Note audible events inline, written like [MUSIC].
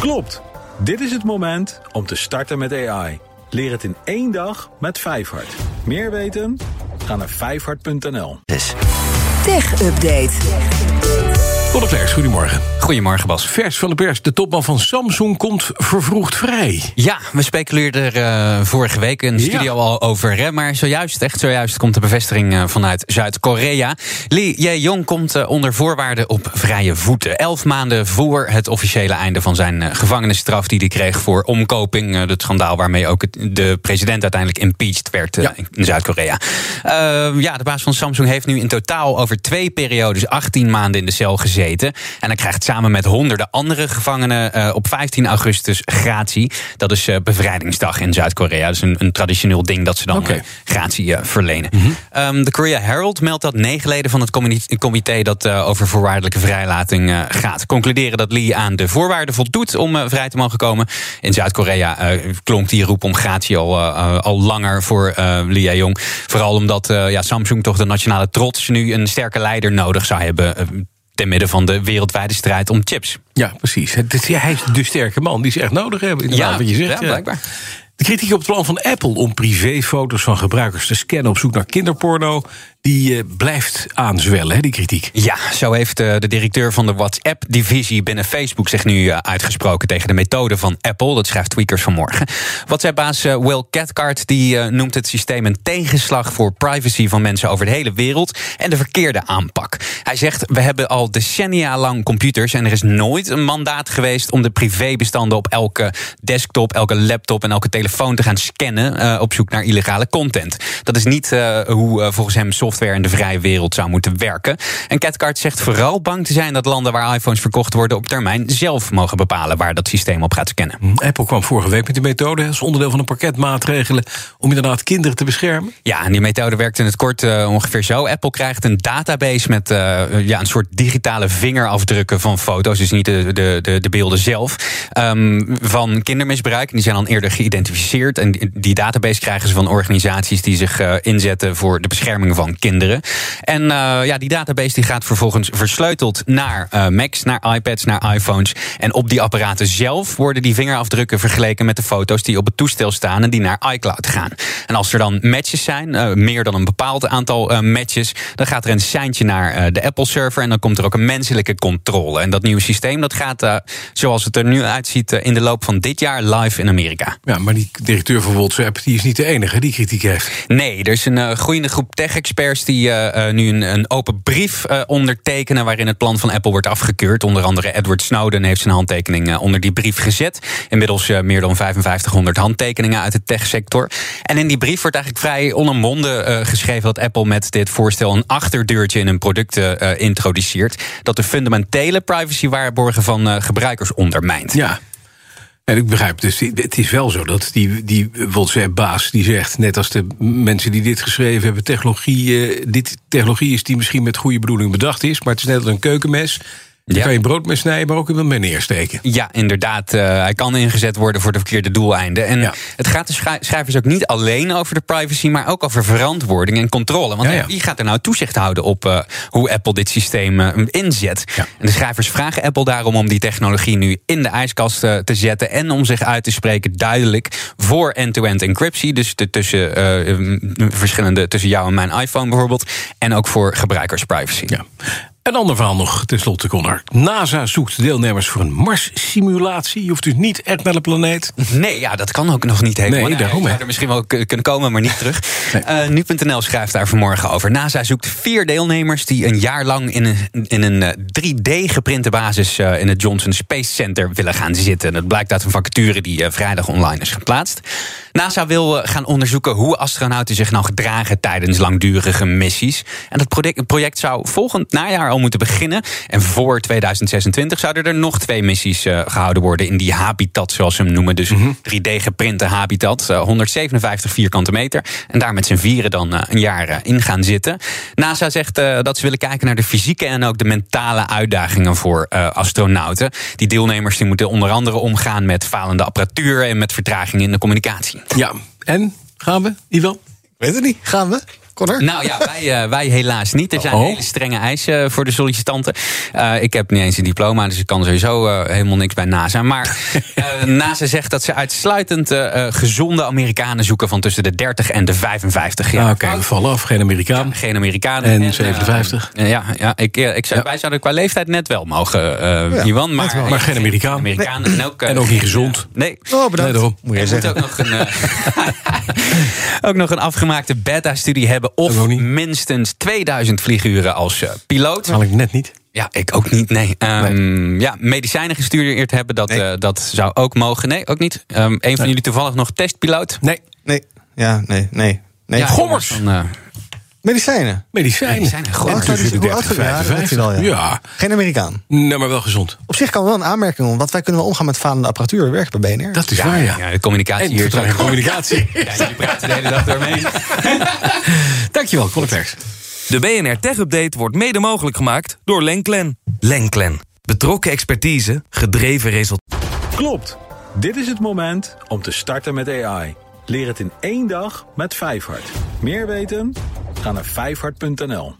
Klopt. Dit is het moment om te starten met AI. Leer het in één dag met Vijfhart. Meer weten? Ga naar vijfhart.nl. Tech Update. Conor Klerks, goedemorgen. Goedemorgen Bas. Vers van de pers, de topman van Samsung komt vervroegd vrij. Ja, we speculeerden er uh, vorige week in de studio Ja. al over. Hè, maar zojuist, echt zojuist, komt de bevestiging uh, vanuit Zuid-Korea. Lee Jae-yong komt uh, onder voorwaarden op vrije voeten. Elf maanden voor het officiële einde van zijn gevangenisstraf... die hij kreeg voor omkoping. Het schandaal waarmee ook het, de president uiteindelijk impeached werd Ja. in Zuid-Korea. Ja, de baas van Samsung heeft nu in totaal over twee periodes... 18 maanden in de cel gezeten. En hij krijgt samen met honderden andere gevangenen uh, op 15 augustus gratie. Dat is uh, bevrijdingsdag in Zuid-Korea. Dat is een, een, traditioneel ding dat ze dan uh, gratie verlenen. Mm -hmm. um, de Korea Herald meldt dat negen leden van het comité, dat over voorwaardelijke vrijlating gaat, concluderen dat Lee aan de voorwaarden voldoet om vrij te mogen komen. In Zuid-Korea klonk die roep om gratie al, al langer voor Lee Jae-yong. Vooral omdat ja, Samsung toch de nationale trots nu een sterke leider nodig zou hebben. Ten midden van de wereldwijde strijd om chips. Ja, precies. Hij is de sterke man die ze echt nodig hebben. Ja, wat je zegt. ja, blijkbaar. De kritiek op het plan van Apple om privéfoto's van gebruikers te scannen op zoek naar kinderporno, die uh, blijft aanzwellen, hè, die kritiek. Ja, zo heeft uh, de directeur van de WhatsApp-divisie binnen Facebook zich nu uh, uitgesproken tegen de methode van Apple. Dat schrijft Tweakers vanmorgen. WhatsApp-baas Will Cathcart die noemt het systeem een tegenslag voor privacy van mensen over de hele wereld en de verkeerde aanpak. Hij zegt: We hebben al decennia lang computers en er is nooit een mandaat geweest om de privébestanden op elke desktop, elke laptop en elke telefoon te gaan scannen op zoek naar illegale content. Dat is niet hoe volgens hem software in de vrije wereld zou moeten werken. En Cathcart zegt vooral bang te zijn dat landen waar iPhones verkocht worden op termijn zelf mogen bepalen waar dat systeem op gaat scannen. Apple kwam vorige week met die methode als onderdeel van een pakket maatregelen om inderdaad kinderen te beschermen. Ja, en die methode werkt in het kort uh, ongeveer zo. Apple krijgt een database met uh, ja, een soort digitale vingerafdrukken van foto's, dus niet de, de, de, de beelden zelf, um, van kindermisbruik. En die zijn dan eerder geïdentificeerd. En die, die database krijgen ze van organisaties die zich uh, inzetten voor de bescherming van kinderen. En uh, ja, die database die gaat vervolgens versleuteld naar uh, Macs, naar iPads, naar iPhones. En op die apparaten zelf worden die vingerafdrukken vergeleken met de foto's die op het toestel staan en die naar iCloud gaan. En als er dan matches zijn, uh, meer dan een bepaald aantal matches, dan gaat er een seintje naar de Apple server en dan komt er ook een menselijke controle. En dat nieuwe systeem dat gaat, zoals het er nu uitziet, in de loop van dit jaar live in Amerika. Ja, maar die directeur van WhatsApp die is niet de enige die kritiek heeft. Nee, er is een groeiende groep tech-experts die uh, nu een, een, open brief uh, ondertekenen waarin het plan van Apple wordt afgekeurd. Onder andere Edward Snowden heeft zijn handtekening onder die brief gezet. Inmiddels meer dan 5500 handtekeningen uit de techsector. En in die brief wordt eigenlijk vrij onomwonden geschreven dat Apple met dit voorstel een achterdeurtje in hun producten introduceert. Dat de fundamentele privacywaarborgen van gebruikers ondermijnt. Ja. En ik begrijp, dus het is wel zo dat die, die WhatsApp-baas die zegt, net als de mensen die dit geschreven hebben, technologie, uh, dit technologie is die misschien met goede bedoeling bedacht is, maar het is net als een keukenmes. Je ja. kan je brood mee snijden, maar ook iemand mee neersteken. Ja, inderdaad. Uh, hij kan ingezet worden voor de verkeerde doeleinden. En ja. het gaat de schrijvers ook niet alleen over de privacy, maar ook over verantwoording en controle. Want ja, wie gaat er nou toezicht houden op uh, hoe Apple dit systeem uh, inzet? En de schrijvers vragen Apple daarom om die technologie nu in de ijskast te zetten en om zich uit te spreken duidelijk voor end-to-end encryptie. Dus de, tussen verschillende, tussen jou en mijn iPhone bijvoorbeeld. En ook voor gebruikersprivacy. Ja. Een ander verhaal nog, tenslotte, Connor. NASA zoekt deelnemers voor een Mars-simulatie. Je hoeft dus niet echt naar de planeet. Nee, ja, dat kan ook nog niet helemaal. Nee, daarom. er misschien wel kunnen komen, maar niet terug. [LAUGHS] Nee. Uh, Nu.nl schrijft daar vanmorgen over. NASA zoekt vier deelnemers die een jaar lang in een, in een 3D-geprinte basis... Uh, in het Johnson Space Center willen gaan zitten. Dat blijkt uit een vacature die uh, vrijdag online is geplaatst. NASA wil gaan onderzoeken hoe astronauten zich nou gedragen... tijdens langdurige missies. En dat project, project zou volgend najaar al moeten beginnen. En voor 2026 zouden er nog twee missies uh, gehouden worden in die habitat, zoals ze hem noemen. Dus mm -hmm. 3D-geprinte habitat, uh, 157 vierkante meter. En daar met z'n vieren dan uh, een jaar in gaan zitten. NASA zegt dat ze willen kijken naar de fysieke en ook de mentale uitdagingen voor astronauten. Die deelnemers die moeten onder andere omgaan met falende apparatuur en met vertraging in de communicatie. Ja, en gaan we, Ivan? Weet het niet. Gaan we? Connor? Nou ja, wij, uh, wij helaas niet. Er zijn Oh. hele strenge eisen voor de sollicitanten. Uh, ik heb niet eens een diploma, dus ik kan sowieso uh, helemaal niks bij NASA. Maar uh, [LAUGHS] NASA zegt dat ze uitsluitend uh, gezonde Amerikanen zoeken van tussen de 30 en de 55 jaar. Ah, Oké, okay, we vallen af. Geen Amerikaan. Ja, geen Amerikaan. En, en 57. ja, ja, ik, ik zou, ja. wij zouden qua leeftijd net wel mogen, ja, Iwan. Maar, maar geen Amerikaan. Amerikaan nee. en, ook, en ook niet gezond. Nee. Oh, bedankt. Nee, moet je zeggen. Ook nog een, [LAUGHS] ook nog een afgemaakte beta-studie hebben. Of minstens 2000 vlieguren als uh, piloot. Haal ik net niet. Ja, ik ook niet. Nee. Um, nee. Ja, medicijnen gestudeerd hebben, dat, nee. uh, dat zou ook mogen. Nee, ook niet. Um, een van nee. jullie toevallig nog testpiloot? Nee. Nee. Ja, nee, nee. nee. Ja, Gommers. Van, uh, Medicijnen. Medicijnen. Medicijnen. Ja, ja. ja. Geen Amerikaan. Nee, maar wel gezond. Op zich kan wel een aanmerking om, want wij kunnen wel omgaan met falende apparatuur. Werkt bij BNR. Dat is ja, waar, ja. ja. De communicatie en hier is communicatie. [LAUGHS] ja, jullie praten de hele dag doorheen. [LAUGHS] Dankjewel, Collectors. De BNR Tech Update wordt mede mogelijk gemaakt door Lenklen. Lenklen. Betrokken expertise, gedreven resultaten. Klopt. Dit is het moment om te starten met AI. Leer het in één dag met Vijfhart. Meer weten? Ga naar vijfhart.nl.